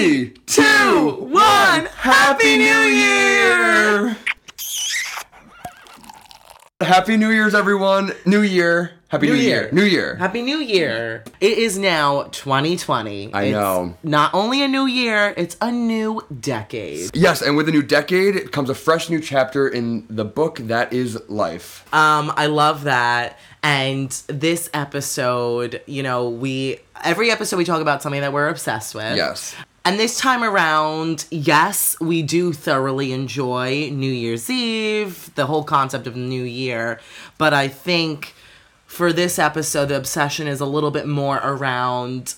Three, two, one. Happy New Year! Happy New Year's, everyone. New Year. Happy New. Year. New Year. Happy New Year. It is now 2020. I It's know. Not only a new year, it's a new decade. Yes, and with a new decade comes a fresh new chapter in the book that is life. Um, I love that. And this episode, you know, we every episode we talk about something that we're obsessed with. Yes. And this time around, yes, we do thoroughly enjoy New Year's Eve, the whole concept of New Year. But I think for this episode, the obsession is a little bit more around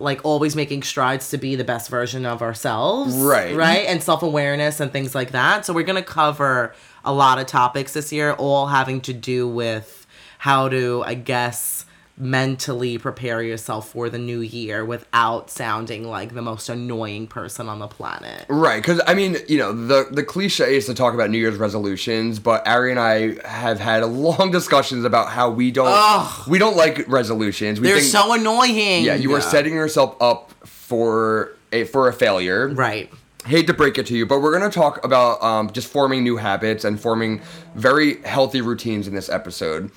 like always making strides to be the best version of ourselves. Right. Right. And self awareness and things like that. So we're going to cover a lot of topics this year, all having to do with how to, I guess, mentally prepare yourself for the new year without sounding like the most annoying person on the planet. Right, because I mean, you know, the the cliche is to talk about New Year's resolutions, but Ari and I have had long discussions about how we don't Ugh. we don't like resolutions. We They're think, so annoying. yeah, you are setting yourself up for a for a failure. Right. Hate to break it to you, but we're gonna talk about um, just forming new habits and forming very healthy routines in this episode.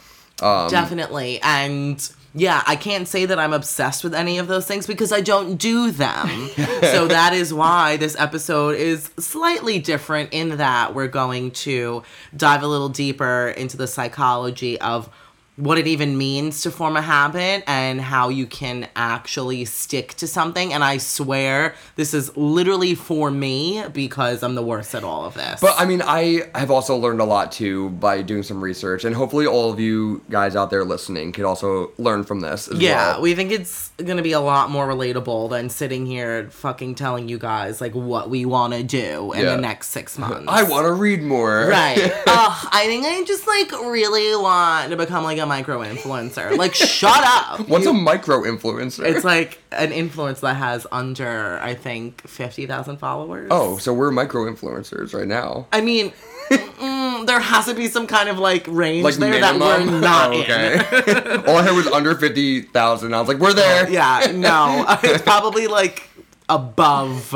Um, Definitely. And yeah, I can't say that I'm obsessed with any of those things because I don't do them. so that is why this episode is slightly different in that we're going to dive a little deeper into the psychology of what it even means to form a habit and how you can actually stick to something. And I swear this is literally for me because I'm the worst at all of this. But I mean, I have also learned a lot too by doing some research, and hopefully, all of you guys out there listening could also learn from this as Yeah, well. we think it's gonna be a lot more relatable than sitting here fucking telling you guys like what we want to do in Yeah. the next six months. I want to read more. Right. Ugh, I think I just like really want to become like a micro influencer. Like, shut up. What's You- a micro influencer? It's like an influence that has under, I think, fifty thousand followers. oh, so we're micro influencers right now. I mean, mm, there has to be some kind of like range Like there minimum. that we're not Oh, in. All I heard was under fifty thousand. I was like, we're there. Yeah, no, it's probably like above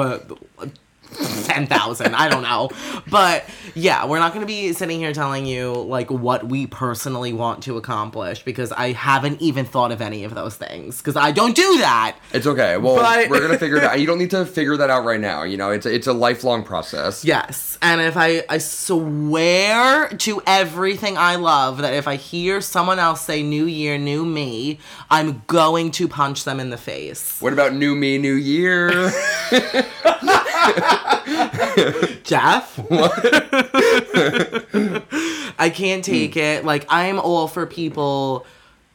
uh, ten thousand. I don't know, but yeah, we're not going to be sitting here telling you like what we personally want to accomplish because I haven't even thought of any of those things because I don't do that. It's okay. Well, But- we're gonna figure it out. You don't need to figure that out right now. You know, it's a, it's a lifelong process. Yes, and if I I swear to everything I love that if I hear someone else say "New Year, New Me," I'm going to punch them in the face. What about new me, new year? Jeff. I can't take hmm. it. Like I'm all for people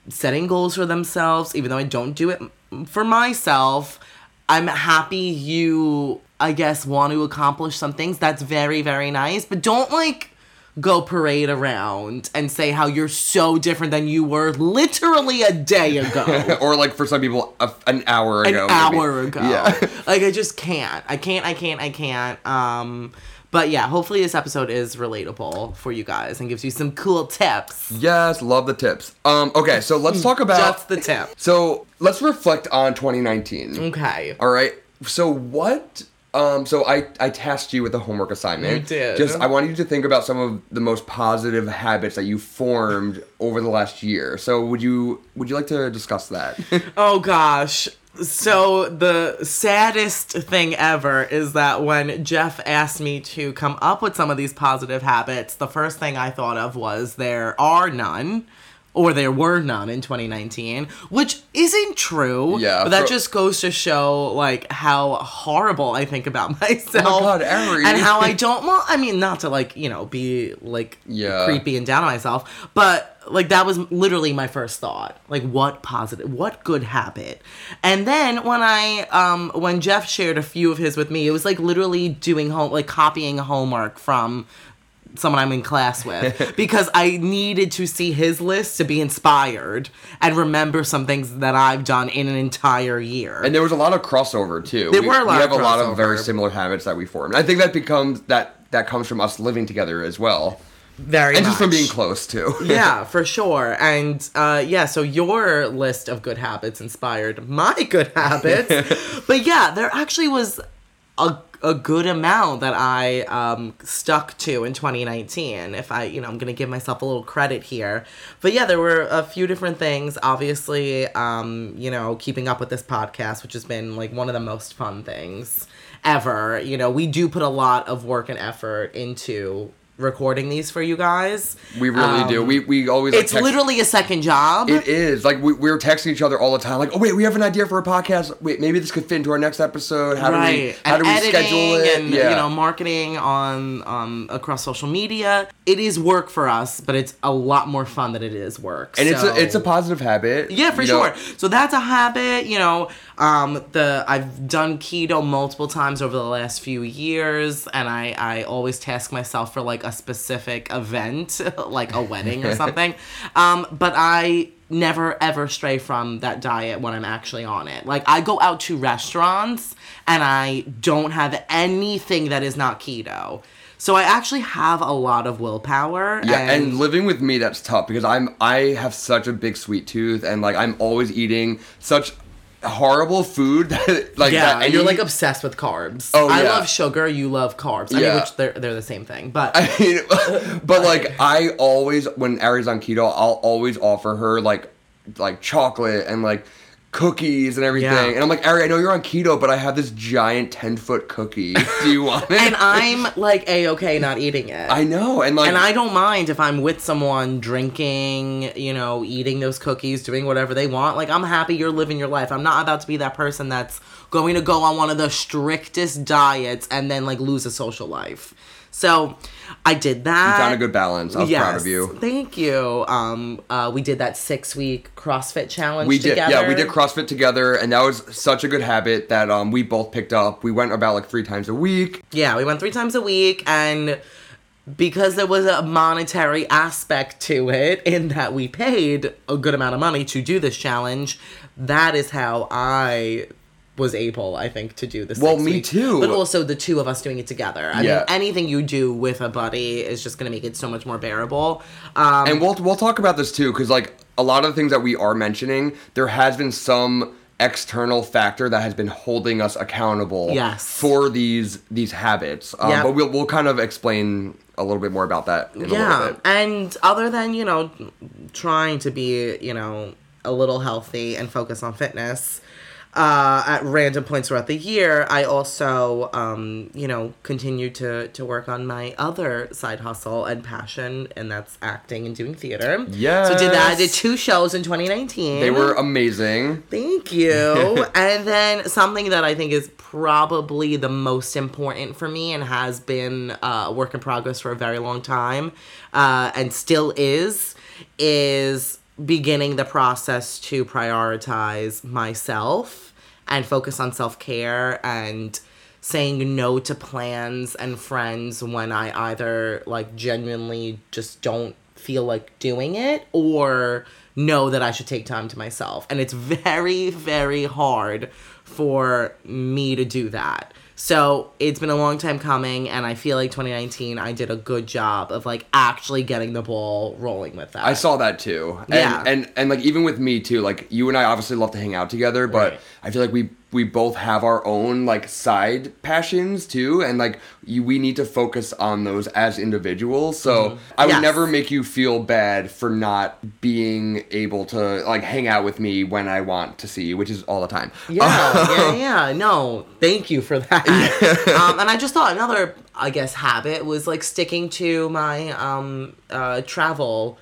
setting goals for themselves, even though I don't do it for myself. I'm happy you, I guess, want to accomplish some things. That's very, very nice. But don't like go parade around and say how you're so different than you were literally a day ago. or like for some people, a, an hour an ago. maybe. hour ago. Yeah. like I just can't. I can't. I can't. I can't. Um, but yeah, hopefully this episode is relatable for you guys and gives you some cool tips. yes, love the tips. Um. Okay, so let's talk about. Just the tip. so let's reflect on 2019. Okay. All right. So what? Um. So I I tasked you with a homework assignment. You did. Just I want you to think about some of the most positive habits that you formed over the last year. So would you would you like to discuss that? Oh gosh. So the saddest thing ever is that when Jeff asked me to come up with some of these positive habits, the first thing I thought of was there are none. Or there were none in 2019, which isn't true. Yeah, But that for- just goes to show like how horrible I think about myself. Oh God, Ari. And how I don't want. I mean, not to like, you know, be like Yeah. creepy and down on myself, but like that was literally my first thought. Like what positive, what good habit. And then when I um when Jeff shared a few of his with me, it was like literally doing home like copying homework from someone I'm in class with because I needed to see his list to be inspired and remember some things that I've done in an entire year. And there was a lot of crossover too. There we, were a lot We of have a lot of very similar habits that we formed. I think that becomes that that comes from us living together as well, Very and just from being close too. yeah, for sure. And uh, yeah, so your list of good habits inspired my good habits. but yeah, there actually was a a good amount that I um, stuck to in 2019. If I, you know, I'm gonna give myself a little credit here, but yeah, there were a few different things. Obviously, um, you know, keeping up with this podcast, which has been like one of the most fun things ever. You know, we do put a lot of work and effort into recording these for you guys. We really do. Um, We we always like, It's text- literally a second job. It is like we, we were texting each other all the time. Like, oh wait, we have an idea for a podcast. Wait, maybe this could fit into our next episode. How do we how and do we schedule it? and you know marketing on um across social media. It is work for us, but it's a lot more fun than it is work. and it's a it's a positive habit. yeah, for you know. sure. So that's a habit, you know. Um, the I've done keto multiple times over the last few years, and I I always task myself for like a specific event, like a wedding or something. Um, but I never ever stray from that diet when I'm actually on it. Like I go out to restaurants and I don't have anything that is not keto. So I actually have a lot of willpower. Yeah, and, living with me that's tough because I'm I have such a big sweet tooth and like I'm always eating such horrible food that like yeah, that and you're like obsessed with carbs. Oh, I yeah. love sugar. You love carbs. I mean, Yeah. which they're they're the same thing. But I mean, but like I always when Ari's on keto, I'll always offer her like like chocolate and like cookies and everything. Yeah. And I'm like, Ari, I know you're on keto, but I have this giant ten foot cookie. Do you want it? and I'm like a okay not eating it. I know, and like and I don't mind if I'm with someone drinking, you know, eating those cookies, doing whatever they want. Like I'm happy you're living your life. I'm not about to be that person that's going to go on one of the strictest diets and then like lose a social life. So I did that. You found a good balance. I was proud of you. Thank you. Um, uh, we did that six week CrossFit challenge. We did, together. yeah, we did CrossFit together, and that was such a good habit that um we both picked up. We went about like three times a week. Yeah, we went three times a week, and because there was a monetary aspect to it, in that we paid a good amount of money to do this challenge, that is how I was able, I think, to do this. Well, me weeks. too. But also the two of us doing it together. I Yeah. mean, anything you do with a buddy is just gonna make it so much more bearable. Um, And we'll we'll talk about this too, because like a lot of the things that we are mentioning, there has been some external factor that has been holding us accountable Yes. for these these habits. Um, Yep. But we'll we'll kind of explain a little bit more about that in a little yeah and other than you know trying to be you know a little healthy and focus on fitness uh, at random points throughout the year i also um, you know continue to to work on my other side hustle and passion and that's acting and doing theater Yeah. so did that I did two shows in 2019 They were amazing. Thank you. and then something that I think is probably the most important for me and has been uh, a work in progress for a very long time uh, and still is, is beginning the process to prioritize myself and focus on self care and saying no to plans and friends when I either like genuinely just don't feel like doing it or know that I should take time to myself. And it's very, very hard for me to do that. So it's been a long time coming, and I feel like 2019 I did a good job of like actually getting the ball rolling with that. I saw that too. And, Yeah. and and like even with me too, like you and I obviously love to hang out together, but Right. I feel like we we both have our own like side passions too, and like you, we need to focus on those as individuals. So I would Mm-hmm. Yes. never make you feel bad for not being able to like hang out with me when I want to see you, which is all the time. Yeah, yeah, yeah. No, thank you for that. um, and I just thought another, I guess, habit was like sticking to my um, uh, travel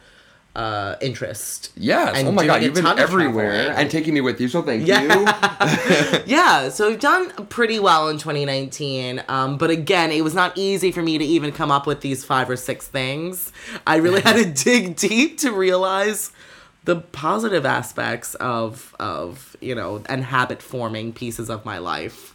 uh, interest. Yes. Oh my god, you've been everywhere and taking me with you. So thank Yeah. you. yeah, so we've done pretty well in 2019. Um, but again, it was not easy for me to even come up with these five or six things. I really had to dig deep to realize the positive aspects of of you know and habit forming pieces of my life.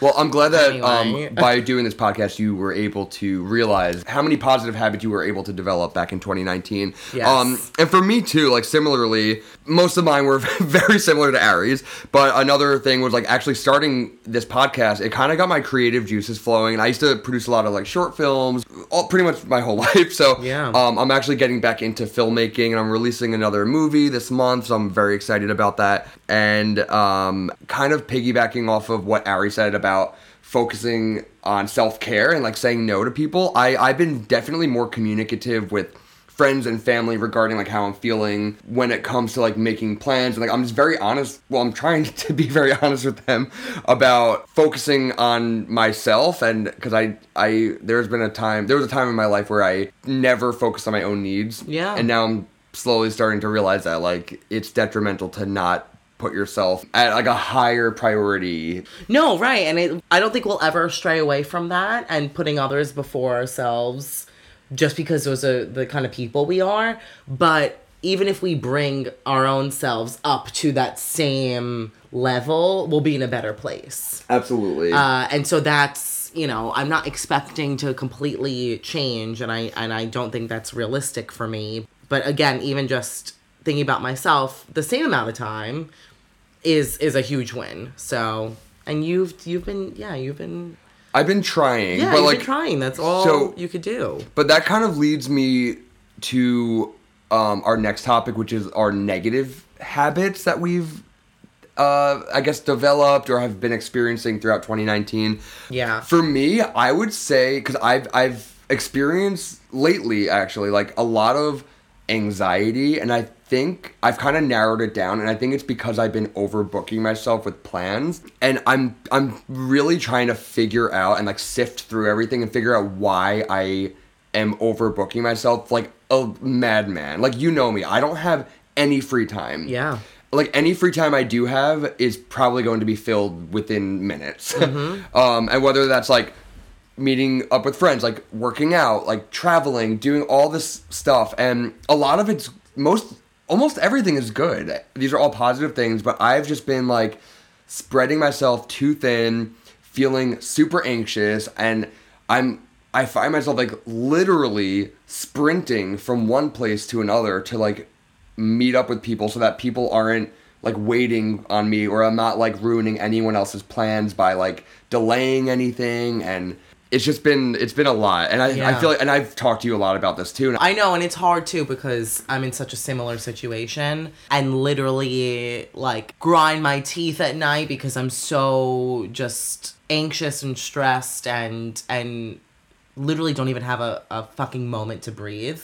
Well, I'm glad that Anyway. um, by doing this podcast, you were able to realize how many positive habits you were able to develop back in 2019. Yes. Um, and for me too, like similarly, most of mine were very similar to Ari's. But another thing was like actually starting this podcast. It kind of got my creative juices flowing. And I used to produce a lot of like short films, all pretty much my whole life. So Yeah. um, I'm actually getting back into filmmaking, and I'm releasing another movie this month. So I'm very excited about that. And um, kind of piggybacking off of what Ari said about focusing on self care and like saying no to people, I I've been definitely more communicative with friends and family regarding like how I'm feeling when it comes to like making plans. And like I'm just very honest well I'm trying to be very honest with them about focusing on myself. And cuz I I there's been a time there was a time in my life where I never focused on my own needs. Yeah. and now I'm slowly starting to realize that like it's detrimental to not put yourself at like a higher priority. No, right. And it, I don't think we'll ever stray away from that and putting others before ourselves just because those are the kind of people we are. But even if we bring our own selves up to that same level, we'll be in a better place. absolutely Uh, and so that's you know I'm not expecting to completely change, and I and I don't think that's realistic for me. But again, even just thinking about myself, the same amount of time is is a huge win. So and you've you've been yeah you've been I've been trying yeah but you've like been trying. That's all so- you could do. But that kind of leads me to um, our next topic, which is our negative habits that we've, uh, I guess, developed or have been experiencing throughout 2019. Yeah. For me, I would say because I've I've experienced lately actually like a lot of anxiety, and I think I've kind of narrowed it down, and I think it's because I've been overbooking myself with plans, and I'm I'm really trying to figure out and like sift through everything and figure out why I am overbooking myself like a madman. Like you know me, I don't have any free time Yeah. like any free time I do have is probably going to be filled within minutes. Hmm. um, and whether that's like meeting up with friends, like working out, like traveling, doing all this stuff, and a lot of it's most almost everything is good. These are all positive things, but I've just been like spreading myself too thin, feeling super anxious, and I'm I find myself like literally sprinting from one place to another to like meet up with people so that people aren't like waiting on me or I'm not like ruining anyone else's plans by like delaying anything and it's just been it's been a lot and I, I feel like and I've talked to you a lot about this too I know, and it's hard too because I'm in such a similar situation and literally like grind my teeth at night because I'm so just anxious and stressed and and literally don't even have a, a fucking moment to breathe.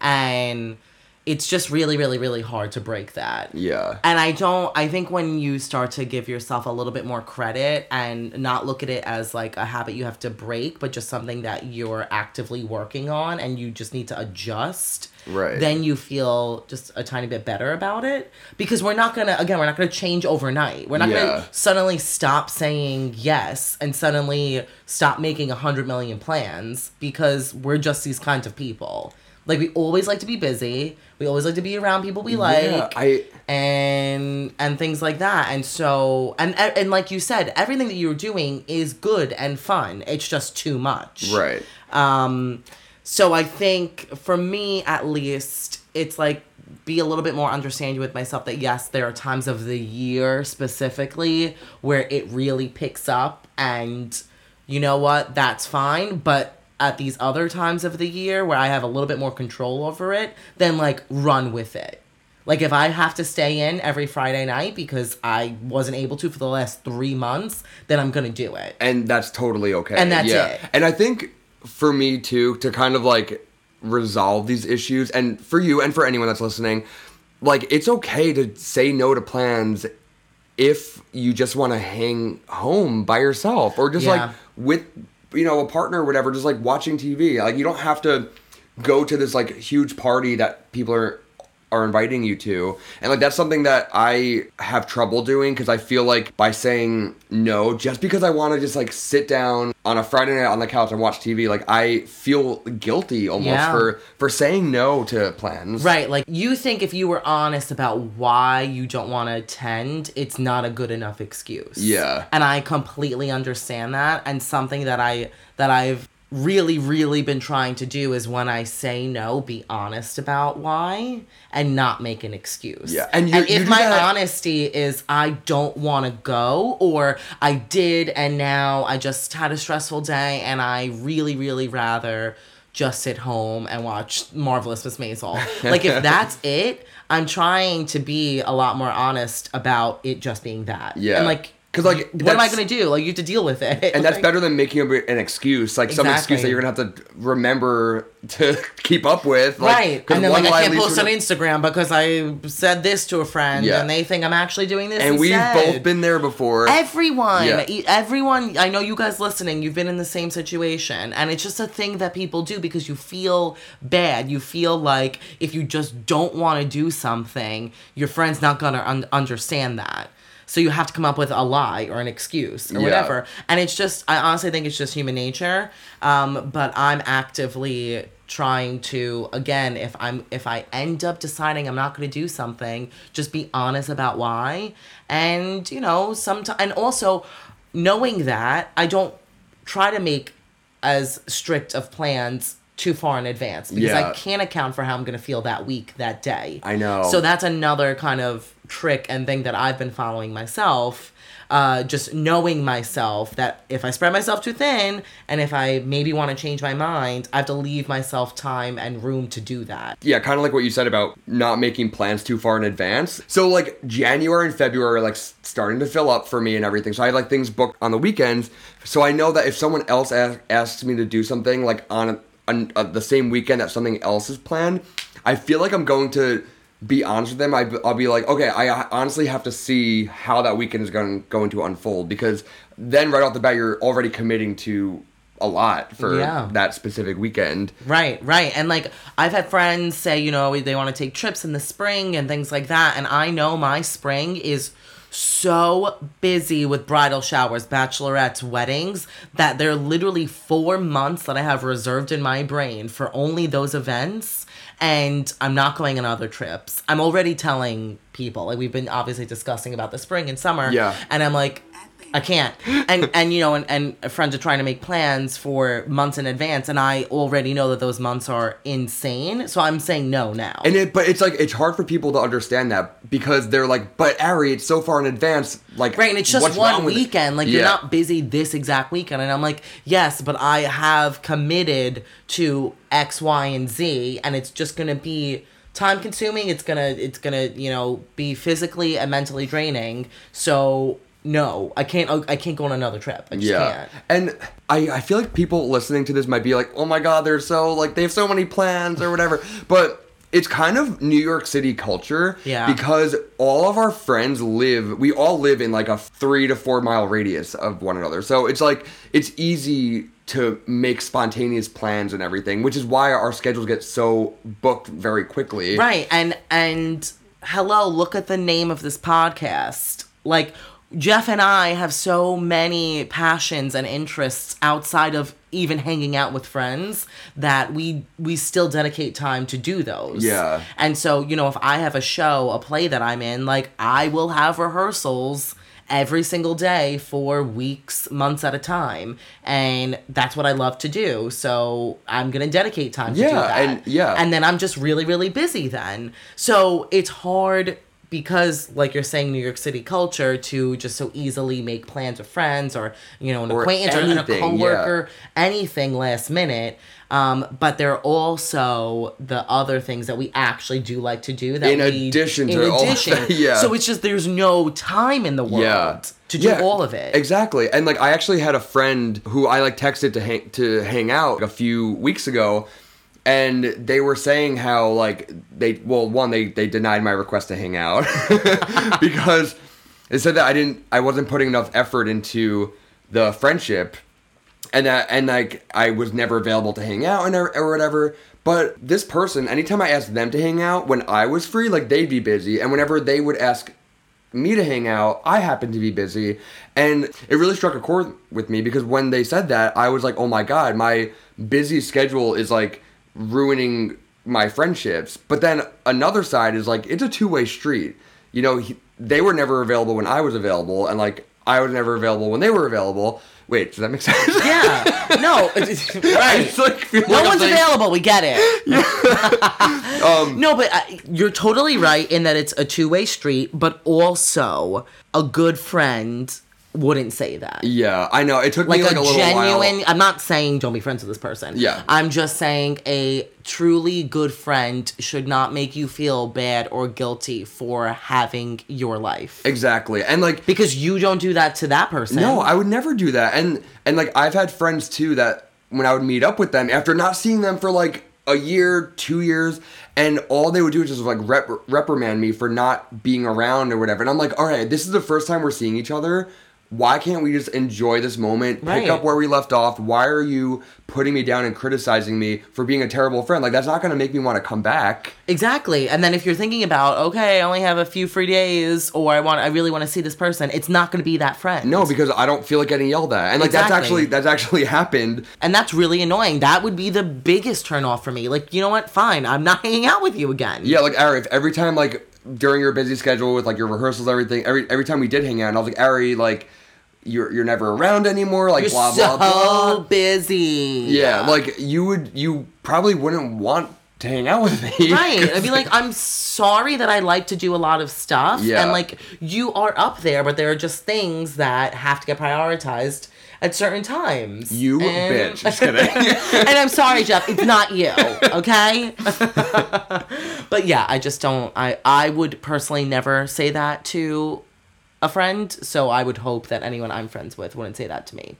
And it's just really, really, really hard to break that. yeah And I don't, I think when you start to give yourself a little bit more credit and not look at it as like a habit you have to break, but just something that you're actively working on and you just need to adjust, Right. then you feel just a tiny bit better about it. Because we're not gonna, again, we're not gonna change overnight. We're not Yeah. gonna suddenly stop saying yes and suddenly stop making a hundred million plans because we're just these kinds of people. Like we always like to be busy. We always like to be around people we like. Yeah, I and and things like that. And so and and like you said everything that you're doing is good and fun. It's just too much. Right. Um so i think for me at least it's like be a little bit more understanding with myself that yes there are times of the year specifically where it really picks up and you know what that's fine. But at these other times of the year where i have a little bit more control over it then like run with it like if I have to stay in every Friday night because I wasn't able to for the last three months, then I'm gonna do it. and that's totally okay And that's yeah. it. and I think for me too to kind of like resolve these issues and for you and for anyone that's listening like it's okay to say no to plans if you just want to hang home by yourself or just Yeah. like with you know a partner or whatever just like watching tv like you don't have to go to this like huge party that people are are inviting you to and like that's something that i have trouble doing because i feel like by saying no just because i want to just like sit down on a friday night on the couch and watch tv like i feel guilty almost Yeah. for for saying no to plans Right, like you think if you were honest about why you don't want to attend, it's not a good enough excuse. Yeah. And I completely understand that and something that I that I've really really been trying to do is when I say no, be honest about why and not make an excuse. Yeah, and you if my that- honesty is I don't want to go or I did and now I just had a stressful day and I really really rather just sit home and watch Marvelous Miss Maisel. like if that's it, I'm trying to be a lot more honest about it just being that. Yeah. And like because like what am I going to do? Like, you have to deal with it. And that's Like- better than making an excuse, like some excuse that you're gonna have to remember to keep up with. Like, right. And then, like, I can't post on Instagram because I said this to a friend Yeah. and they think I'm actually doing this. And we've both been there before. Everyone, Yeah. everyone, I know you guys listening, you've been in the same situation. And it's just a thing that people do because you feel bad. You feel like if you just don't want to do something, your friend's not going to un- understand that. So you have to come up with a lie or an excuse or Yeah. whatever. And it's just, I honestly think it's just human nature. Um, but I'm actively trying to again if i'm if i end up deciding i'm not going to do something just be honest about why and you know sometimes and also knowing that i don't try to make as strict of plans too far in advance because Yeah. i can't account for how i'm going to feel that week that day I know. so that's another kind of trick and thing that i've been following myself uh, just knowing myself that if I spread myself too thin and if I maybe want to change my mind, I have to leave myself time and room to do that. yeah, kind of like what you said about not making plans too far in advance. So like January and February are like starting to fill up for me and everything. So I have like things booked on the weekends. So I know that if someone else a- asks me to do something like on, on uh, the same weekend that something else is planned, I feel like I'm going to be honest with them. I, I'll be like, okay, I honestly have to see how that weekend is going going to unfold because then right off the bat you're already committing to a lot for Yeah. that specific weekend. Right, right. And like I've had friends say, you know, they want to take trips in the spring and things like that. And I know my spring is so busy with bridal showers, bachelorettes, weddings that there are literally four months that I have reserved in my brain for only those events. And I'm not going on other trips. I'm already telling people, like we've been obviously discussing about the spring and summer. Yeah. And I'm like, I can't. And and you know, and, and friends are trying to make plans for months in advance, and I already know that those months are insane. So I'm saying no now. And it, but it's like it's hard for people to understand that because they're like, but Ari, it's so far in advance. Like, Right, and it's just one weekend. Like you're not busy this exact weekend, and I'm like, yes, but I have committed to X, Y, and Z, and it's just gonna be time consuming. It's gonna, it's gonna, you know, be physically and mentally draining. So no, I can't. I can't go on another trip. I just Yeah, can't. and I I feel like people listening to this might be like, oh my god, they're so like they have so many plans or whatever, but. It's kind of New York City culture, Yeah. Because all of our friends live, we all live in like a three to four mile radius of one another. So it's like it's easy to make spontaneous plans and everything, which is why our schedules get so booked very quickly. Right. And and hello, look at the name of this podcast. Like Jeff and I have so many passions and interests outside of even hanging out with friends that we we still dedicate time to do those. Yeah. And so, you know, if I have a show, a play that I'm in, like I will have rehearsals every single day for weeks, months at a time. And that's what I love to do. So I'm going to dedicate time to do Yeah, that. and- yeah. And then I'm just really, really busy then. So it's hard because, like you're saying, New York City culture to just so easily make plans with friends or, you know, an Or acquaintance or a anything, coworker, anything last minute. Um, but there are also the other things that we actually do like to do that In we, addition in to all addition. that, yeah. So it's just there's no time in the world yeah to do Yeah, all of it. exactly and like i actually had a friend who i like texted to hang to hang out a few weeks ago and they were saying how like they well one they they denied my request to hang out. Because they said that i didn't i wasn't putting enough effort into the friendship. And that and like I was never available to hang out and or, or whatever. But this person, anytime I asked them to hang out when I was free, like they'd be busy, and whenever they would ask me to hang out, I happened to be busy, and it really struck a chord with me because when they said that, I was like, oh my god, my busy schedule is like ruining my friendships. But then another side is like it's a two way street. You know, he, they were never available when I was available, and like I was never available when they were available. Wait, does that make sense? yeah. No. right. like, No like one's available. We get it. Um, no, but uh, you're totally right in that it's a two way street, but also a good friend wouldn't say that. Yeah, I know. It took Like, me like a, a, little genuine, while. I'm not saying don't be friends with this person. Yeah. I'm just saying a truly good friend should not make you feel bad or guilty for having your life. Exactly, and like Because you don't do that to that person. No, I would never do that. And and like I've had friends too that when I would meet up with them after not seeing them for like a year, two years, and all they would do is just like rep- reprimand me for not being around or whatever. And I'm like, all right, this is the first time we're seeing each other. Why can't we just enjoy this moment, pick Right. up where we left off? Why are you putting me down and criticizing me for being a terrible friend? Like that's not going to make me want to come back. Exactly. And then if you're thinking about, okay, I only have a few free days or I want I really want to see this person, it's not going to be that friend. No, because I don't feel like getting yelled at. And like that's actually that's actually happened. And that's really annoying. That would be the biggest turn off for me. Like, you know what? Fine. I'm not hanging out with you again. Yeah, like Ari, if every time like during your busy schedule with like your rehearsals, everything, every every time we did hang out, and I was like, Ari, like you're you're never around anymore, like You're blah so blah blah. busy. Yeah, like you would you probably wouldn't want to hang out with me. Right. I'd be like, I'm sorry that I like to do a lot of stuff. Yeah. And like, you are up there, but there are just things that have to get prioritized at certain times. You And- bitch. Just kidding. and I'm sorry, Jeff. It's not you, okay? but yeah, I just don't. I I would personally never say that to a friend. So I would hope that anyone I'm friends with wouldn't say that to me.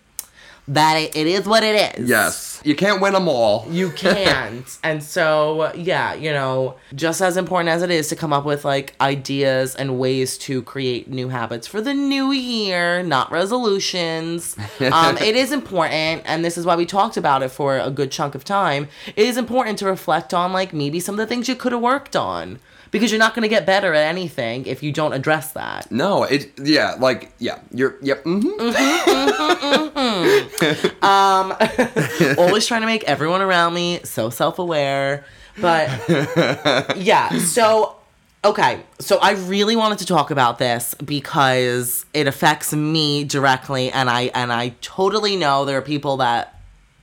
That it, it is what it is. yes, you can't win them all. You can't. and so, yeah, you know, just as important as it is to come up with like ideas and ways to create new habits for the new year, not resolutions, um, it is important. And this is why we talked about it for a good chunk of time. It is important to reflect on like maybe some of the things you could have worked on because you're not going to get better at anything if you don't address that. No, it yeah, like yeah, you're yep. Mm-hmm. mm-hmm, mm-hmm, mm-hmm. Um, always trying to make everyone around me so self-aware but yeah so okay so i really wanted to talk about this because it affects me directly and i and i totally know there are people that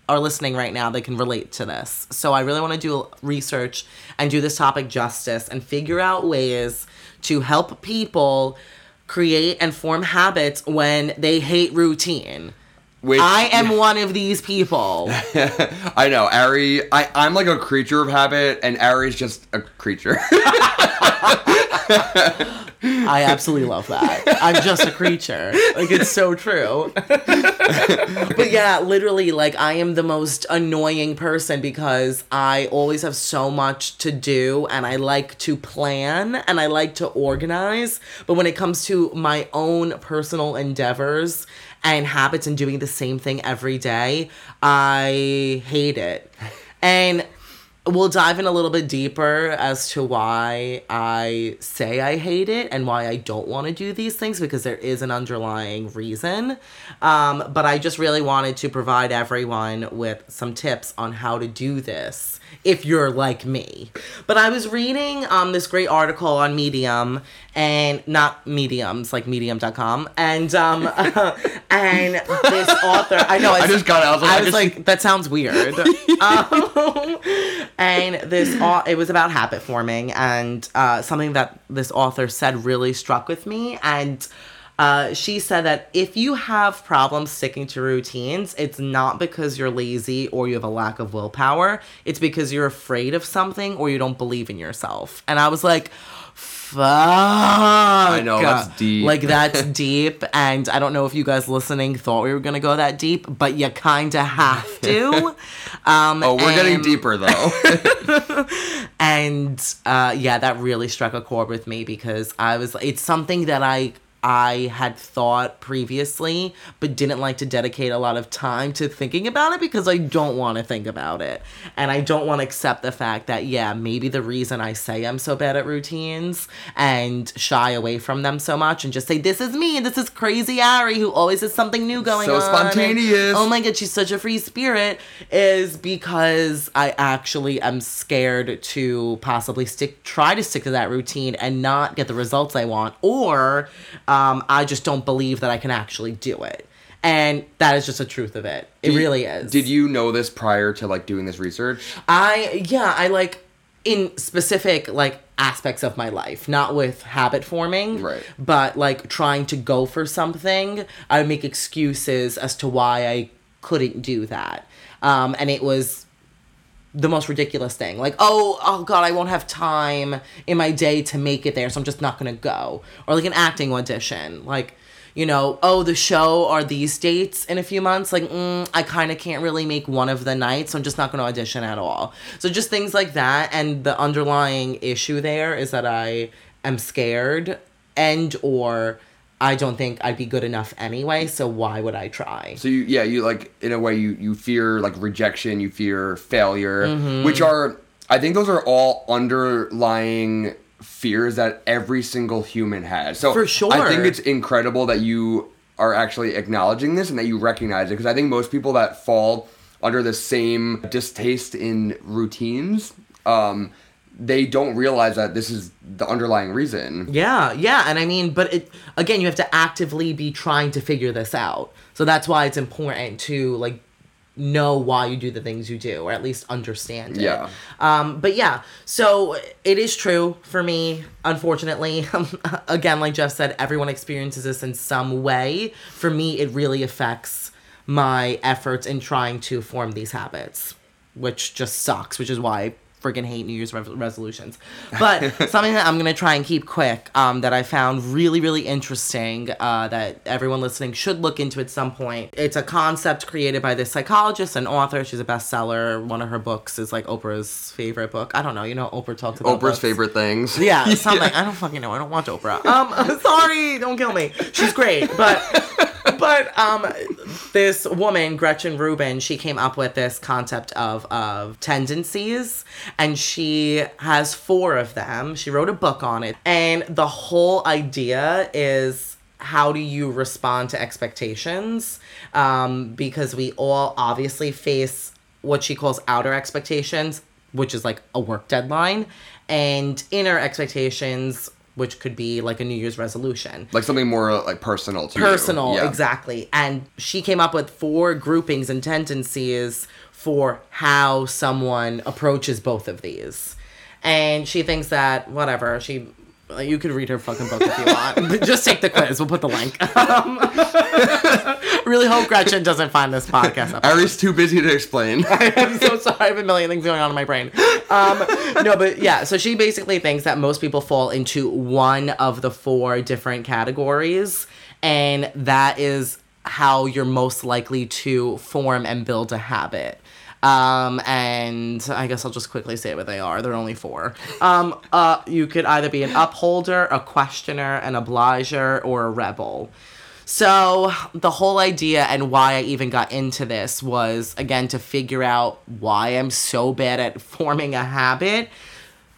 are listening right now that can relate to this. So i really want to do research and do this topic justice and figure out ways to help people create and form habits when they hate routine Which, I am one of these people. I know, Ari. I I'm like a creature of habit, and Ari's just a creature. I absolutely love that. I'm just a creature. Like it's so true. but yeah, literally like I am the most annoying person because I always have so much to do and I like to plan and I like to organize, but when it comes to my own personal endeavors and habits and doing the same thing every day, I hate it. And we'll dive in a little bit deeper as to why I say I hate it and why I don't want to do these things because there is an underlying reason. Um, but I just really wanted to provide everyone with some tips on how to do this if you're like me. But I was reading um, this great article on Medium and not mediums like medium.com and um and this author I know I just got it. I was like, I was like that sounds weird um, and this it was about habit forming and uh, something that this author said really struck with me and uh, she said that if you have problems sticking to routines, it's not because you're lazy or you have a lack of willpower. It's because you're afraid of something or you don't believe in yourself. And I was like, fuck. I know, that's deep. Like, that's deep. And I don't know if you guys listening thought we were going to go that deep, but you kind of have to. Um, oh, we're getting deeper though. and uh, yeah, that really struck a chord with me because I was. It's something that I I had thought previously, but didn't like to dedicate a lot of time to thinking about it because I don't want to think about it, and I don't want to accept the fact that yeah, maybe the reason I say I'm so bad at routines and shy away from them so much and just say this is me and this is crazy Ari who always has something new going So on. and, spontaneous. oh my god, she's such a free spirit is because I actually am scared to possibly stick try to stick to that routine and not get the results I want or um, I just don't believe that I can actually do it. And that is just the truth of it. It really is. Did you know this prior to like doing this research? I yeah, I like in specific like aspects of my life, not with habit forming, Right. but like trying to go for something, I would make excuses as to why I couldn't do that. Um, and it was the most ridiculous thing. Like, oh, oh god, I won't have time in my day to make it there, so I'm just not gonna go. Or like an acting audition. Like, you know, oh, the show are these dates in a few months. Like, mm, I kind of can't really make one of the nights, so I'm just not gonna audition at all. So just things like that. And the underlying issue there is that I am scared and or I don't think I'd be good enough anyway, so why would I try? So you, yeah, you like in a way you you fear like rejection, you fear failure, Mm-hmm. which are I think those are all underlying fears that every single human has. So For sure. I think it's incredible that you are actually acknowledging this and that you recognize it because I think most people that fall under the same distaste in routines, um, they don't realize that this is the underlying reason. Yeah, yeah, and I mean, but it again, you have to actively be trying to figure this out. So that's why it's important to like know why you do the things you do, or at least understand it. Yeah. Um, but yeah, so it is true for me. Unfortunately, again, like Jeff said, everyone experiences this in some way. For me, it really affects my efforts in trying to form these habits, which just sucks. Which is why freaking hate New Year's re- resolutions. But something that I'm gonna try and keep quick, um, that I found really, really interesting, uh, that everyone listening should look into at some point. It's a concept created by this psychologist and author. She's a bestseller. One of her books is like Oprah's favorite book. I don't know. You know, Oprah talks about Oprah's books. favorite things. Yeah, something. I don't fucking know. I don't watch Oprah. Um, sorry, don't kill me. She's great, but but um, this woman Gretchen Rubin, she came up with this concept of of tendencies, and she has four of them. She wrote a book on it, and the whole idea is how do you respond to expectations? Um, because we all obviously face what she calls outer expectations, which is like a work deadline, and inner expectations, which could be like a New Year's resolution. Like something more uh, like personal to you. Personal, Yeah. exactly. And she came up with four groupings and tendencies for how someone approaches both of these. And she thinks that, whatever, she. You could read her fucking book if you want. Just take the quiz. We'll put the link. Um, really hope Gretchen doesn't find this podcast episode. Ari's too busy to explain. I'm so sorry. I have a million things going on in my brain. Um, no, but yeah. So she basically thinks that most people fall into one of the four different categories, and that is how you're most likely to form and build a habit. Um, and I guess I'll just quickly say what they are. They're only four. Um, uh, you could either be an upholder, a questioner, an obliger, or a rebel. So, the whole idea and why I even got into this was again to figure out why I'm so bad at forming a habit.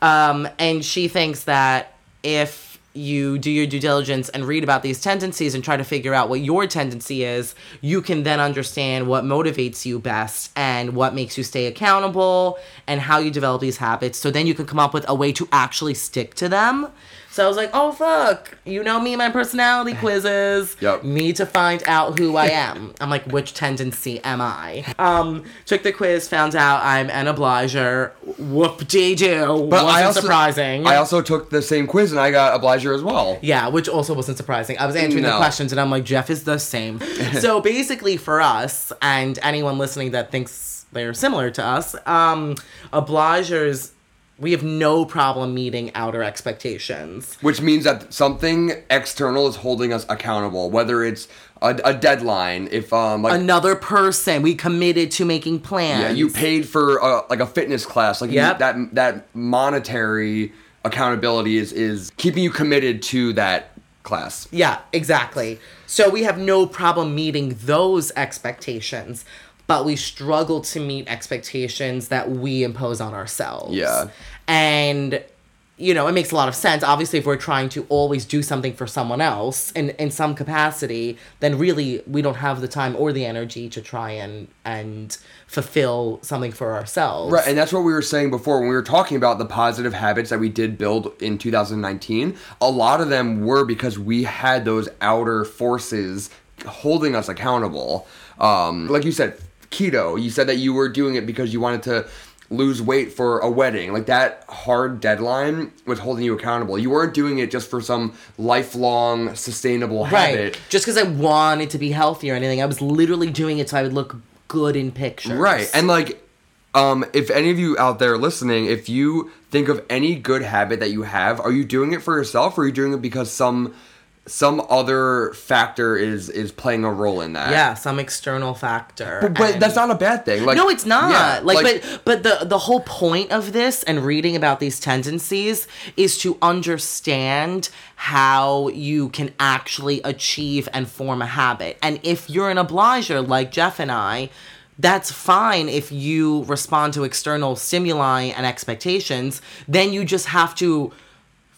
Um, and she thinks that if you do your due diligence and read about these tendencies and try to figure out what your tendency is, you can then understand what motivates you best and what makes you stay accountable and how you develop these habits. So then you can come up with a way to actually stick to them. So I was like, oh fuck, you know me, my personality quizzes. Yep. Need to find out who I am. I'm like, which tendency am I? Um, took the quiz, found out I'm an obliger. Whoop de doo. Wasn't surprising. I also took the same quiz and I got obliger as well. Yeah, which also wasn't surprising. I was answering the questions and I'm like, Jeff is the same. so basically, for us and anyone listening that thinks they're similar to us, um, obligers, we have no problem meeting outer expectations. Which means that something external is holding us accountable, whether it's a, a deadline, if um like Another person, we committed to making plans. yeah, you paid for a, like a fitness class, like you- that that monetary accountability is is keeping you committed to that class. Yeah, exactly. So we have no problem meeting those expectations, but we struggle to meet expectations that we impose on ourselves. Yeah. And you know, it makes a lot of sense. Obviously, if we're trying to always do something for someone else in, in some capacity, then really we don't have the time or the energy to try and and fulfill something for ourselves. Right, and that's what we were saying before when we were talking about the positive habits that we did build in 2019. A lot of them were because we had those outer forces holding us accountable. Um, like you said, keto. You said that you were doing it because you wanted to lose weight for a wedding. Like that hard deadline was holding you accountable. You weren't doing it just for some lifelong sustainable habit. Right. Just because I wanted to be healthy or anything. I was literally doing it so I would look good in pictures. Right. And like um if any of you out there listening, if you think of any good habit that you have, are you doing it for yourself or are you doing it because some some other factor is is playing a role in that? yeah, some external factor. But, but that's not a bad thing. Like no, it's not. yeah, like, but but the the whole point of this and reading about these tendencies is to understand how you can actually achieve and form a habit. And if you're an obliger like Jeff and I, that's fine if you respond to external stimuli and expectations, then you just have to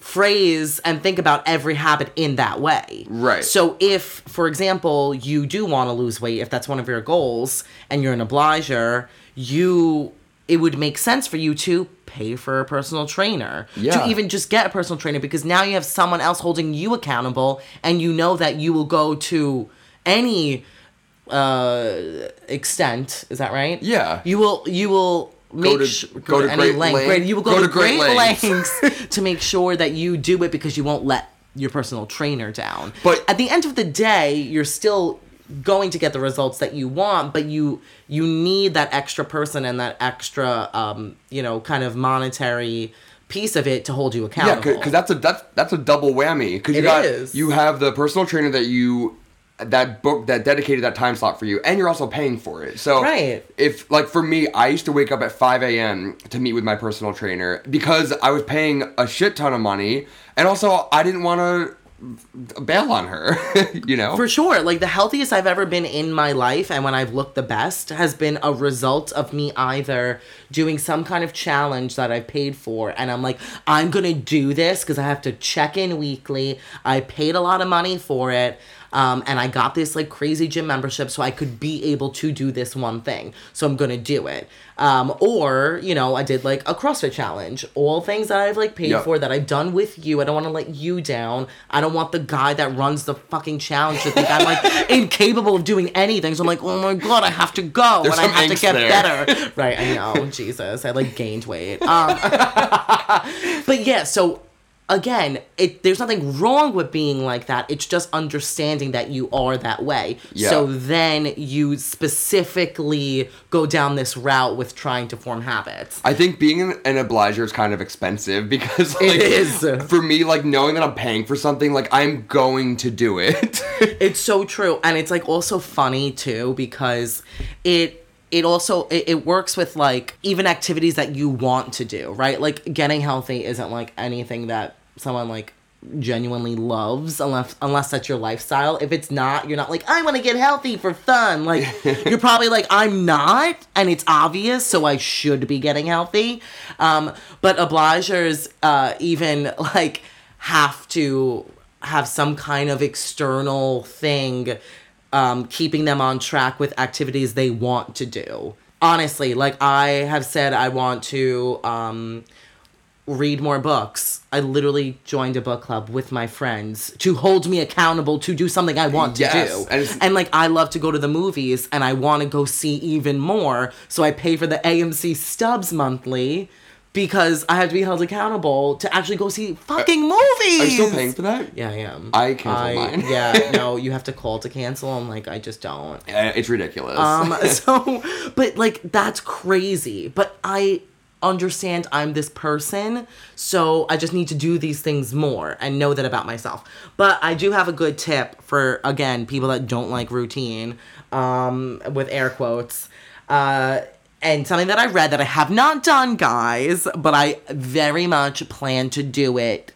phrase and think about every habit in that way. Right. So if, for example, you do want to lose weight, if that's one of your goals, and you're an obliger, you it would make sense for you to pay for a personal trainer. Yeah. To even just get a personal trainer because now you have someone else holding you accountable and you know that you will go to any uh extent, is that right? Yeah. You will you will make to- sh- go to any great length. length- Great, you will go, go to, to great great, lengths. lengths to make sure that you do it because you won't let your personal trainer down. But- at the end of the day, you're still going to get the results that you want, but you you need that extra person and that extra um, you know, kind of monetary piece of it to hold you accountable Yeah, because that's a that's that's a double whammy. Because you It got is. you have the personal trainer that you that book that dedicated that time slot for you, and you're also paying for it. So Right. if like for me, I used to wake up at five a.m. to meet with my personal trainer because I was paying a shit ton of money, and also I didn't want to bail on her. you know, For sure. Like the healthiest I've ever been in my life and when I've looked the best has been a result of me either doing some kind of challenge that I've paid for and I'm like, I'm going to do this because I have to check in weekly. I paid a lot of money for it. Um, and I got this like crazy gym membership so I could be able to do this one thing. So I'm gonna do it. Um, or, you know, I did like a CrossFit challenge. All things that I've like paid Yep. for that I've done with you. I don't want to let you down. I don't want the guy that runs the fucking challenge to think I'm like incapable of doing anything. So I'm like, oh my god, I have to go There's and I have to get there. better. Right, I know. Jesus, I like gained weight. Um, but yeah, so again, it there's nothing wrong with being like that. It's just understanding that you are that way. Yeah. So then you specifically go down this route with trying to form habits. I think being an, an obliger is kind of expensive because like, is. for me. Like knowing that I'm paying for something, like I'm going to do it. It's so true, and it's like also funny too because it it also it, it works with like even activities that you want to do, right? Like getting healthy isn't like anything that someone like genuinely loves unless unless that's your lifestyle. If it's not, you're not like I want to get healthy for fun. Like you're probably like I'm not and it's obvious so I should be getting healthy. Um but obligers uh even like have to have some kind of external thing um, keeping them on track with activities they want to do. Honestly, like I have said, I want to um, read more books. I literally joined a book club with my friends to hold me accountable to do something I want to do. and and like I love to go to the movies and I want to go see even more, so I pay for the AMC stubs monthly because I have to be held accountable to actually go see fucking movies. Are you still paying for that? Yeah, I am. I canceled mine. yeah, no, you have to call to cancel. I'm like, I just don't. Uh, It's ridiculous. Um, so, but like, that's crazy. But I understand I'm this person, so I just need to do these things more and know that about myself. But I do have a good tip for, again, people that don't like routine, um, with air quotes. Uh, and something that I read that I have not done, guys, but I very much plan to do it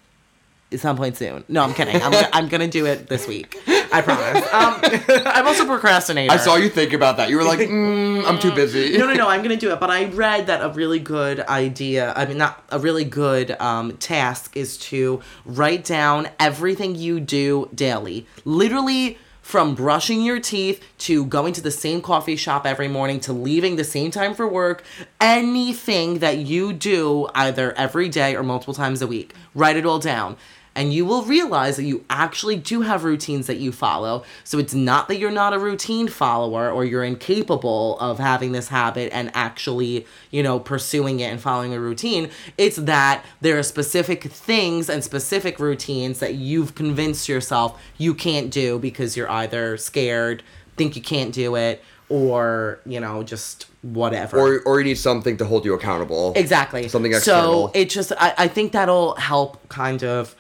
at some point soon. No, I'm kidding. I'm, go- I'm gonna do it this week. I promise. Um, I'm also procrastinating. I saw you think about that. You were like, mm, I'm too busy. No, no, no. I'm gonna do it. But I read that a really good idea. I mean, not a really good um, task is to write down everything you do daily. Literally. From brushing your teeth to going to the same coffee shop every morning to leaving the same time for work, anything that you do either every day or multiple times a week, write it all down. And you will realize that you actually do have routines that you follow. So it's not that you're not a routine follower or you're incapable of having this habit and actually, you know, pursuing it and following a routine. It's that there are specific things and specific routines that you've convinced yourself you can't do because you're either scared, think you can't do it, or, you know, just whatever. Or, or you need something to hold you accountable. Exactly. Something external. So it just, I, I think that'll help kind of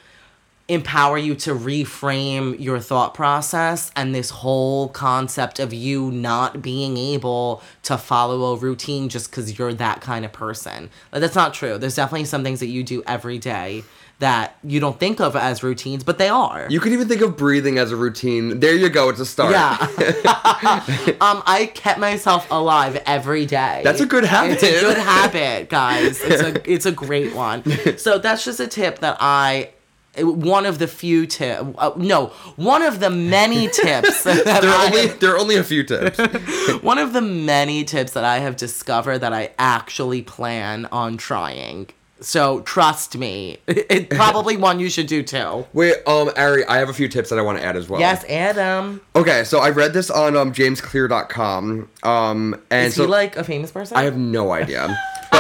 empower you to reframe your thought process and this whole concept of you not being able to follow a routine just because you're that kind of person. Like, that's not true. There's definitely some things that you do every day that you don't think of as routines, but they are. You could even think of breathing as a routine. There you go. It's a start. Yeah. um, I kept myself alive every day. That's a good habit. It's a good habit, guys. It's a it's a great one. So that's just a tip that I one of the few tips. uh, no one of the many tips that there are only there are only a few tips. one of the many tips that I have discovered that I actually plan on trying. So trust me, it's probably one you should do too. Wait, um, Ari, I have a few tips that I want to add as well. Yes, Adam. Okay, so I read this on um jamesclear.com. Um, and Is so he like a famous person? I have no idea.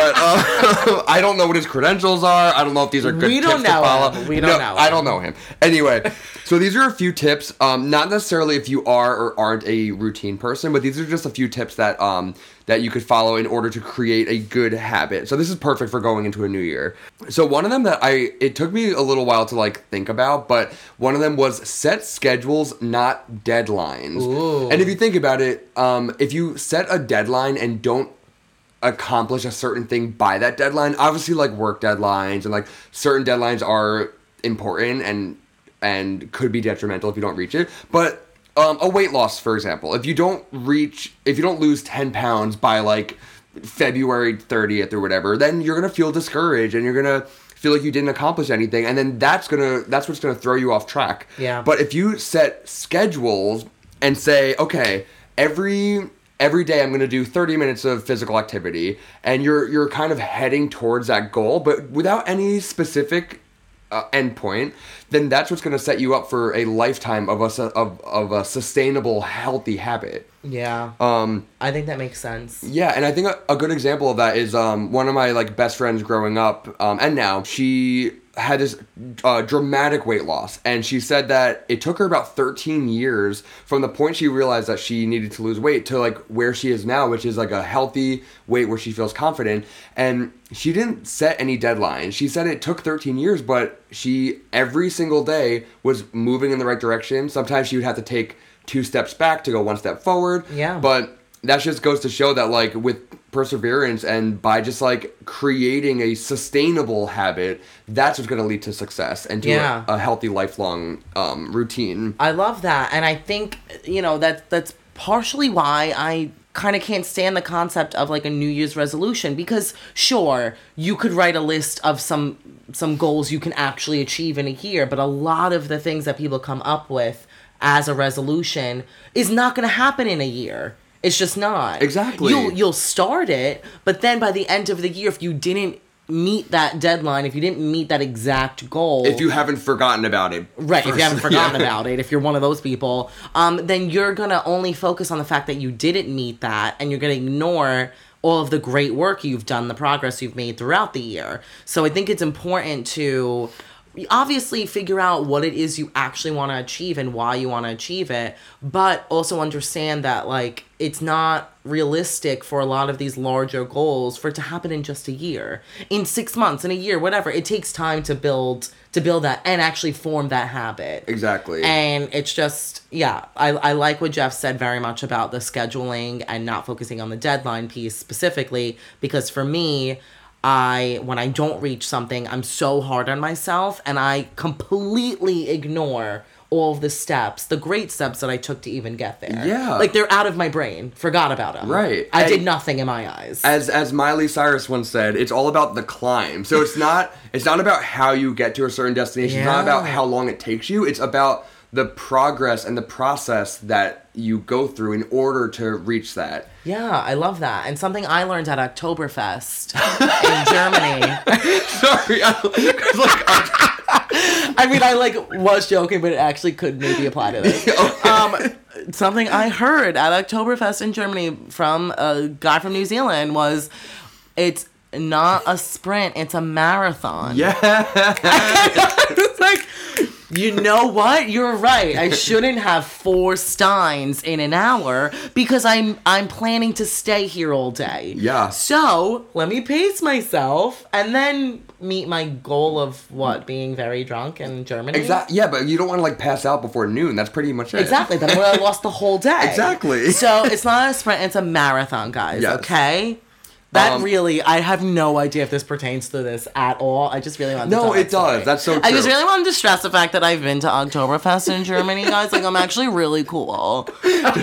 But uh, I don't know what his credentials are. I don't know if these are good We don't tips to know follow. him. We don't No, know I don't know him. Anyway, so these are a few tips. Um, not necessarily if you are or aren't a routine person, but these are just a few tips that um that you could follow in order to create a good habit. So this is perfect for going into a new year. So one of them that I it took me a little while to like think about, but one of them was set schedules, not deadlines. Ooh. And if you think about it, um, if you set a deadline and don't accomplish a certain thing by that deadline. Obviously, like work deadlines and like certain deadlines are important and and could be detrimental if you don't reach it. But um, a weight loss, for example, if you don't reach, if you don't lose ten pounds by like February thirtieth or whatever, then you're gonna feel discouraged and you're gonna feel like you didn't accomplish anything and then that's gonna that's what's gonna throw you off track Yeah. but if you set schedules and say okay every every day I'm going to do 30 minutes of physical activity and you're you're kind of heading towards that goal but without any specific uh, endpoint then that's what's going to set you up for a lifetime of a of, of a sustainable healthy habit yeah. um I think that makes sense. yeah, and I think a, a good example of that is um, one of my like best friends growing up, um, and now she had this uh, dramatic weight loss, and she said that it took her about 13 years from the point she realized that she needed to lose weight to like where she is now, which is like a healthy weight where she feels confident, and she didn't set any deadline. She said it took 13 years, but she every single day was moving in the right direction. Sometimes she would have to take two steps back to go one step forward. Yeah. But that just goes to show that like with perseverance and by just like creating a sustainable habit, that's what's going to lead to success and to Yeah. a, a healthy lifelong um, routine. I love that, and I think you know that that's partially why I kind of can't stand the concept of like a New Year's resolution because sure you could write a list of some some goals you can actually achieve in a year, but a lot of the things that people come up with as a resolution is not going to happen in a year. It's just not. Exactly. You'll you'll start it, but then by the end of the year, if you didn't meet that deadline, if you didn't meet that exact goal, If you haven't forgotten about it. Right, if you haven't forgotten yeah. about it, if you're one of those people, um, then you're gonna only focus on the fact that you didn't meet that, and you're gonna ignore all of the great work you've done, the progress you've made throughout the year. So I think it's important to obviously figure out what it is you actually want to achieve and why you want to achieve it, but also understand that like it's not realistic for a lot of these larger goals for it to happen in just a year, in six months, in a year, whatever. It takes time to build to build that and actually form that habit. Exactly. And it's just, yeah, I, I like what Jeff said very much about the scheduling and not focusing on the deadline piece specifically, because for me, I, when I don't reach something, I'm so hard on myself and I completely ignore all the steps, the great steps that I took to even get there. Yeah. Like they're out of my brain, forgot about them. Right. I And- did nothing in my eyes. as as Miley Cyrus once said, it's all about the climb. So it's not it's not about how you get to a certain destination. It's not about how long it takes you. It's about the progress and the process that you go through in order to reach that. yeah, I love that. And something I learned at Oktoberfest in Germany. Sorry, I, like, I mean, I like was joking, but it actually could maybe apply to this. um, something I heard at Oktoberfest in Germany from a guy from New Zealand was, it's not a sprint, it's a marathon. Yeah. it's like, you know what? You're right. I shouldn't have four steins in an hour because I'm I'm planning to stay here all day. Yeah. So let me pace myself and then meet my goal of what being very drunk in Germany. Exactly. Yeah, but you don't want to like pass out before noon. That's pretty much it. Exactly. Then I lost the whole day. Exactly. So it's not a sprint; it's a marathon, guys. Yes. Okay. That Um, really, I have no idea if this pertains to this at all. I just really want. to No, it does. That's so I just really wanted to stress the fact that I've been to Oktoberfest in Germany, guys. Like, I'm actually really cool.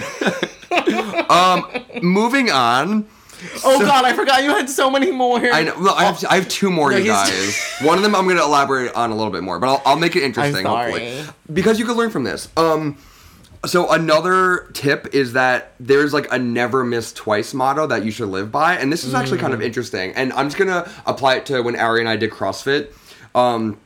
Um, moving on. Oh God, I forgot you had so many more. I know. Well, I have I have two more, No, you guys. One of them I'm going to elaborate on a little bit more, but I'll, I'll make it interesting. Hopefully, because you can learn from this. Um, so another tip is that there's like a never miss twice motto that you should live by, and this is actually kind of Mm. interesting. And I'm just gonna apply it to when Ari and I did CrossFit. Um,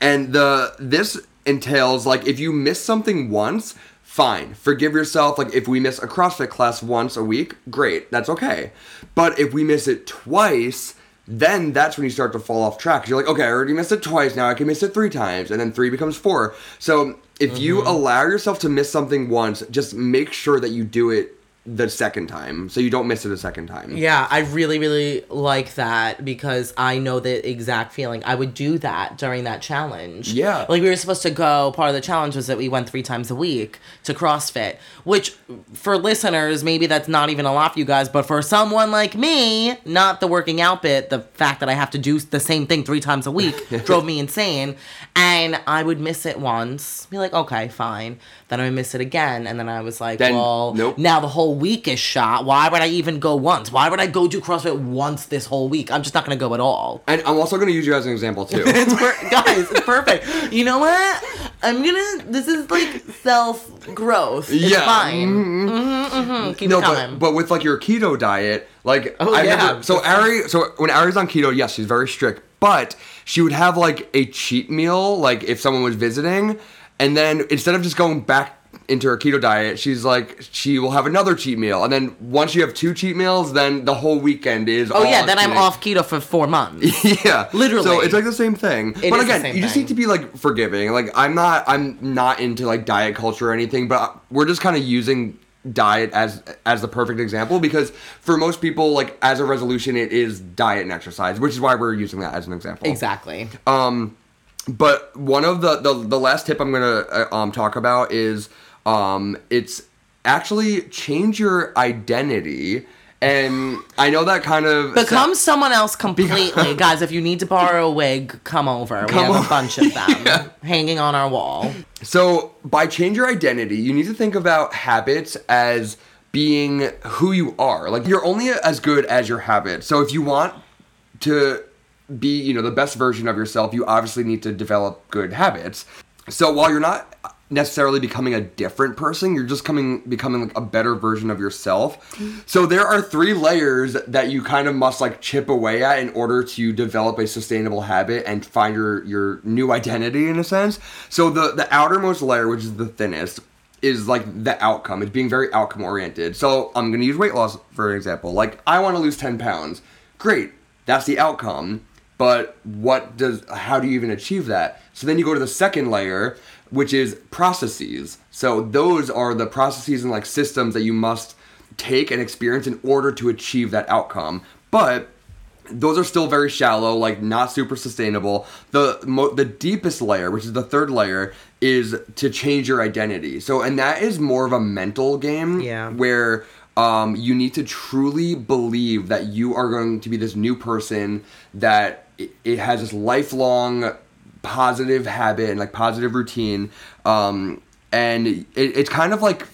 and the this entails like if you miss something once, fine, forgive yourself. Like if we miss a CrossFit class once a week, great, that's okay. But if we miss it twice, then that's when you start to fall off track. You're like, okay, I already missed it twice. Now I can miss it three times, and then three becomes four. So if you mm-hmm. allow yourself to miss something once, just make sure that you do it the second time, so you don't miss it a second time. Yeah, I really, really like that because I know the exact feeling. I would do that during that challenge. Yeah. Like we were supposed to go, part of the challenge was that we went three times a week to CrossFit, which for listeners, maybe that's not even a lot for you guys, but for someone like me, not the working out bit, the fact that I have to do the same thing three times a week drove me insane. And I would miss it once, be like, okay, fine. Then I would miss it again. And then I was like, Then- well, nope. now the whole week is shot. Why would I even go once? Why would I go do CrossFit once this whole week? I'm just not gonna go at all. And I'm also going to use you as an example too. It's per- guys, it's perfect. You know what? I'm gonna. This is like self growth. It's Yeah. fine. Mm-hmm, mm-hmm. Keep no, but but with like your keto diet, like Oh, I yeah. remember. So Ari, so when Ari's on keto, yes, she's very strict, but she would have like a cheat meal, like if someone was visiting, and then instead of just going back into her keto diet, she's like she will have another cheat meal, and then once you have two cheat meals, then the whole weekend is. oh yeah, then I'm off keto for four months. yeah, Literally. So it's like the same thing. but is the again, you just thing. need to be like forgiving. Like I'm not, I'm not into like diet culture or anything, but we're just kind of using diet as as the perfect example because for most people, like as a resolution, it is diet and exercise, which is why we're using that as an example. exactly. Um, but one of the the, the last tip I'm gonna uh, um talk about is um it's actually change your identity. And I know that kind of Become someone else completely, guys. If you need to borrow a wig, come over. We have over. a bunch of them hanging on our wall. So, by change your identity, you need to think about habits as being who you are. Like you're only as good as your habits. So, if you want to be, you know, the best version of yourself, you obviously need to develop good habits. So, while you're not necessarily becoming a different person, you're just coming becoming like a better version of yourself. So, there are three layers that you kind of must like chip away at in order to develop a sustainable habit and find your your new identity in a sense. So, the the outermost layer, which is the thinnest, is like the outcome. It's being very outcome oriented. So I'm gonna use weight loss for example. Like I want to lose 10 pounds. Great, that's the outcome. But what does? How do you even achieve that? So then you go to the second layer, which is processes. So those are the processes and like systems that you must take and experience in order to achieve that outcome. But those are still very shallow, like not super sustainable. The mo- the deepest layer, which is the third layer, is to change your identity. So, and that is more of a mental game, Yeah. where um, you need to truly believe that you are going to be this new person that it, it has this lifelong positive habit and like positive routine, um, and it, it's kind of like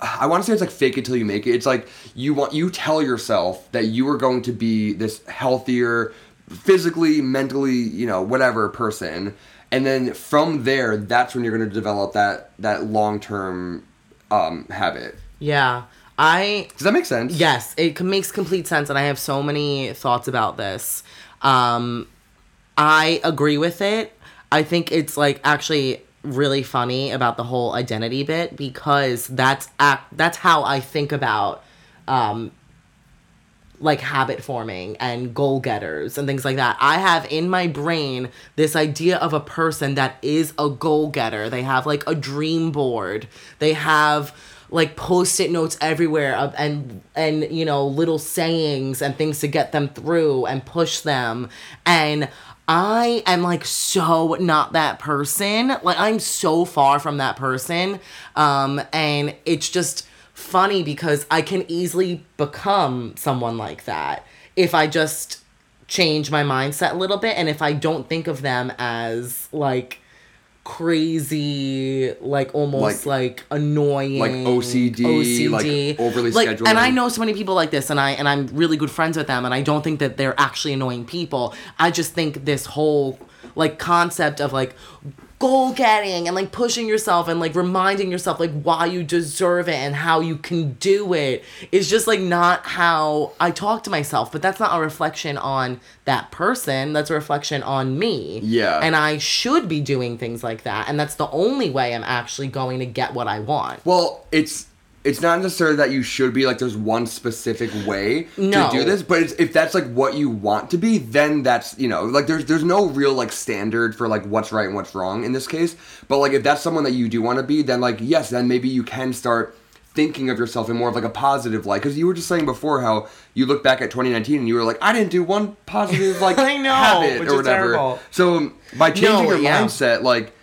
I want to say it's like fake it till you make it. It's like you want you tell yourself that you are going to be this healthier, physically, mentally, you know, whatever person, and then from there, that's when you're going to develop that that long term um, habit. Yeah. I Does that make sense? Yes, it makes complete sense, and I have so many thoughts about this. Um, I agree with it. I think it's like actually really funny about the whole identity bit because that's act that's how I think about um like habit forming and goal getters and things like that. I have in my brain this idea of a person that is a goal getter. They have like a dream board. They have like post-it notes everywhere of, and and you know little sayings and things to get them through and push them and I am like so not that person. Like I'm so far from that person. Um and it's just funny because I can easily become someone like that if I just change my mindset a little bit and if I don't think of them as like crazy like almost like, annoying Like OCD, like overly like, scheduled. and I know so many people like this and I and I'm really good friends with them and I don't think that they're actually annoying people. I just think this whole like concept of like goal getting and like pushing yourself and like reminding yourself like why you deserve it and how you can do it is just like not how I talk to myself. But that's not a reflection on that person. That's a reflection on me. Yeah. and I should be doing things like that. And that's the only way I'm actually going to get what I want. Well, it's it's not necessarily that you should be like there's one specific way No. to do this, but it's, if that's like what you want to be, then that's you know like there's there's no real like standard for like what's right and what's wrong in this case. But like if that's someone that you do want to be, then like yes, then maybe you can start thinking of yourself in more of like a positive light because you were just saying before how you look back at 2019 and you were like i didn't do one positive like I know, habit which or whatever terrible. so by changing No, your yeah. mindset like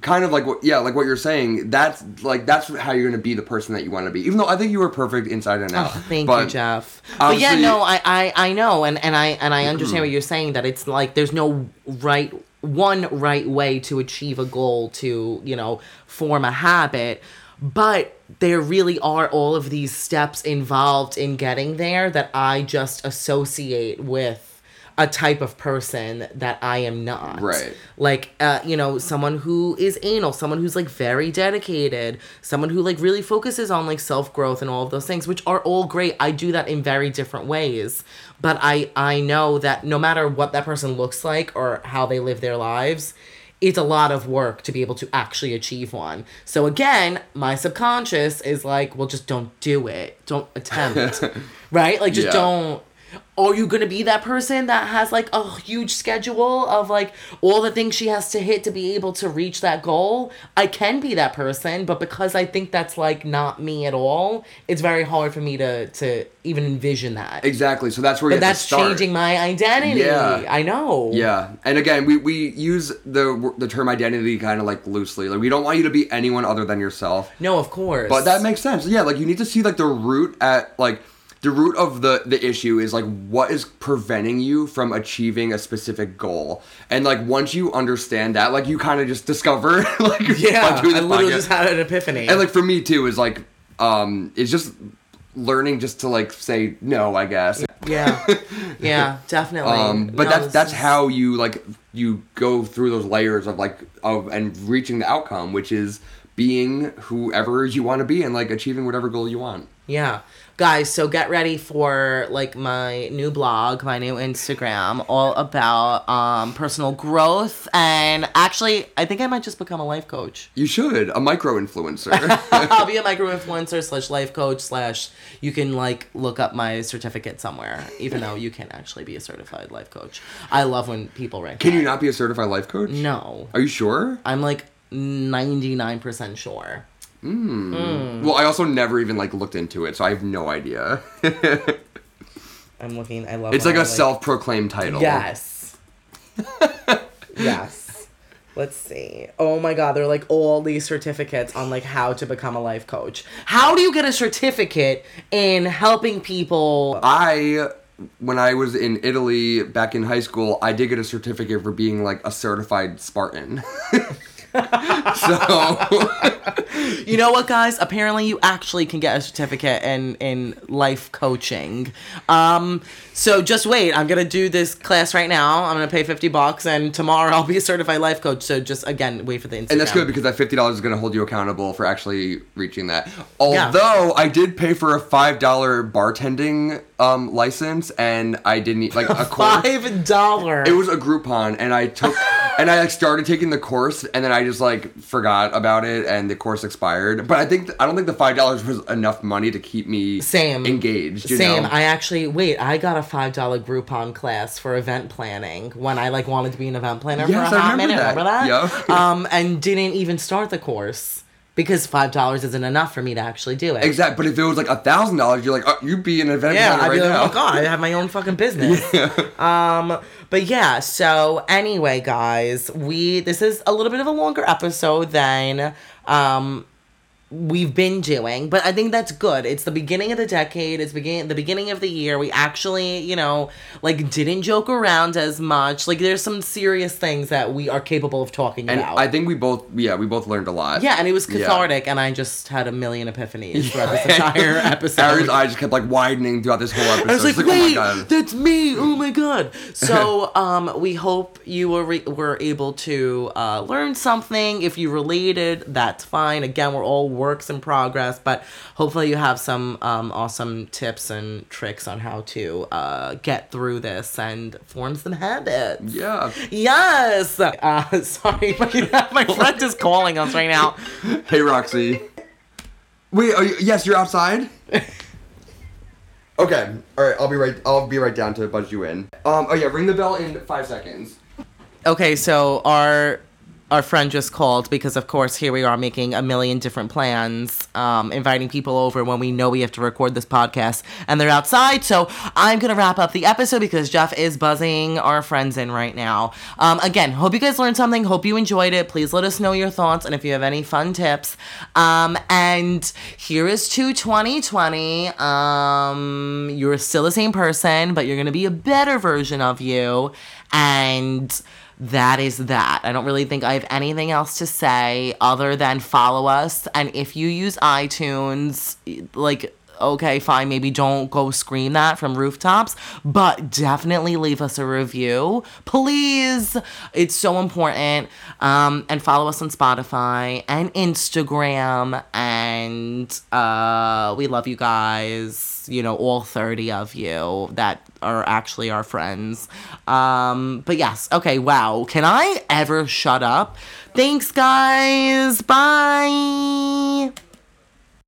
kind of like what yeah like what you're saying that's like that's how you're gonna be the person that you want to be even though i think you were perfect inside and oh, out Oh, thank but you, Jeff. But yeah, no, I, I, I know, and, and I and I understand mm-hmm. what you're saying. That it's like there's no right one right way to achieve a goal to you know form a habit, but there really are all of these steps involved in getting there that I just associate with a type of person that I am not. Right. Like, uh, you know, someone who is anal, someone who's like very dedicated, someone who like really focuses on like self growth and all of those things, which are all great. I do that in very different ways, but I I know that no matter what that person looks like or how they live their lives. It's a lot of work to be able to actually achieve one. So again, my subconscious is like, well, just don't do it. Don't attempt. right? Like just Yeah. don't are you gonna be that person that has like a huge schedule of like all the things she has to hit to be able to reach that goal? I can be that person, but because I think that's like not me at all, it's very hard for me to to even envision that. exactly so that's where But that's to changing my identity. Yeah. I know. yeah and again we, we use the the term identity kind of like loosely like we don't want you to be anyone other than yourself No, of course. But that makes sense. Yeah, like you need to see like the root at like the root of the the issue is like what is preventing you from achieving a specific goal. And like once you understand that, like you kind of just discover like yeah, I literally podcast. just had an epiphany. and like for me too is like um it's just learning just to like say no, I guess. yeah, yeah, definitely. Um, but No, that's that's is- how you like you go through those layers of like of and reaching the outcome, which is being whoever you want to be and like achieving whatever goal you want. Yeah. Guys, so get ready for like my new blog, my new Instagram, all about um personal growth and actually I think I might just become a life coach. You should a micro influencer. I'll be a micro influencer slash life coach slash you can like look up my certificate somewhere, even though you can't actually be a certified life coach. I love when people rank. Can you not be a certified life coach? No. Are you sure? I'm like ninety nine percent sure. Well, I also never even like looked into it, so I have no idea. I'm looking I love it's like a self-proclaimed title. Yes. yes. Let's see. Oh my god, there are like all these certificates on like how to become a life coach. How do you get a certificate in helping people? I when I was in Italy back in high school, I did get a certificate for being like a certified Spartan. so You know what, guys? Apparently, you actually can get a certificate in in life coaching. Um, so just wait. I'm gonna do this class right now. I'm gonna pay fifty bucks, and tomorrow I'll be a certified life coach. So just again, wait for the Instagram. and that's good because that fifty dollars is going to hold you accountable for actually reaching that. Although I did pay for a five dollar bartending um, license, and I didn't like a course. five dollar. It was a Groupon, and I took and I like started taking the course, and then I just like forgot about it, and the course expired. But I think I don't think the five dollars was enough money to keep me Same. engaged. You Same. know? I actually wait. I got a five dollar Groupon class for event planning when I like wanted to be an event planner Yes, for a I hot remember minute. that. Remember that? Yeah. Um, and didn't even start the course because five dollars isn't enough for me to actually do it. Exactly, but if it was like a thousand dollars, you're like, oh, you'd be an event Yeah, planner I'd right be like, now. oh god, I have my own fucking business. yeah. Um, but yeah, so anyway, guys, we this is a little bit of a longer episode than um we've been doing, but I think that's good. It's the beginning of the decade. It's begin the beginning of the year. We actually, you know, like didn't joke around as much. Like there's some serious things that we are capable of talking And about. I think we both, yeah, we both learned a lot. yeah, and it was Yeah. cathartic, and I just had a million epiphanies throughout this entire episode. Ari's eyes just kept like widening throughout this whole episode. I was like, wait, oh my god. that's me. Oh my god. So, um, we hope you were re- were able to uh, learn something. If you related, that's fine. Again, we're all works in progress, but hopefully you have some um, awesome tips and tricks on how to uh, get through this and form some habits. Yeah. Yes. Uh, sorry, my, my friend is calling us right now. Hey, Roxy. Wait, are you, yes, you're outside? okay. All right, I'll be right I'll be right down to budge you in. Um oh yeah, ring the bell in 5 seconds. Okay, so our our friend just called because of course here we are making a million different plans, um, inviting people over when we know we have to record this podcast and they're outside. So I'm gonna wrap up the episode because Jeff is buzzing our friends in right now. Um, again, hope you guys learned something. Hope you enjoyed it. Please let us know your thoughts and if you have any fun tips. Um, and here is to 2020. Um, you're still the same person, but you're gonna be a better version of you. And that is that. I don't really think I have anything else to say other than follow us. And if you use iTunes, like, okay, fine, maybe don't go scream that from rooftops, but definitely leave us a review. Please. It's so important. Um, and follow us on Spotify and Instagram. And uh, we love you guys. You know, all 30 of you that are actually our friends. Um, but yes, okay, wow. Can I ever shut up? Thanks, guys. Bye.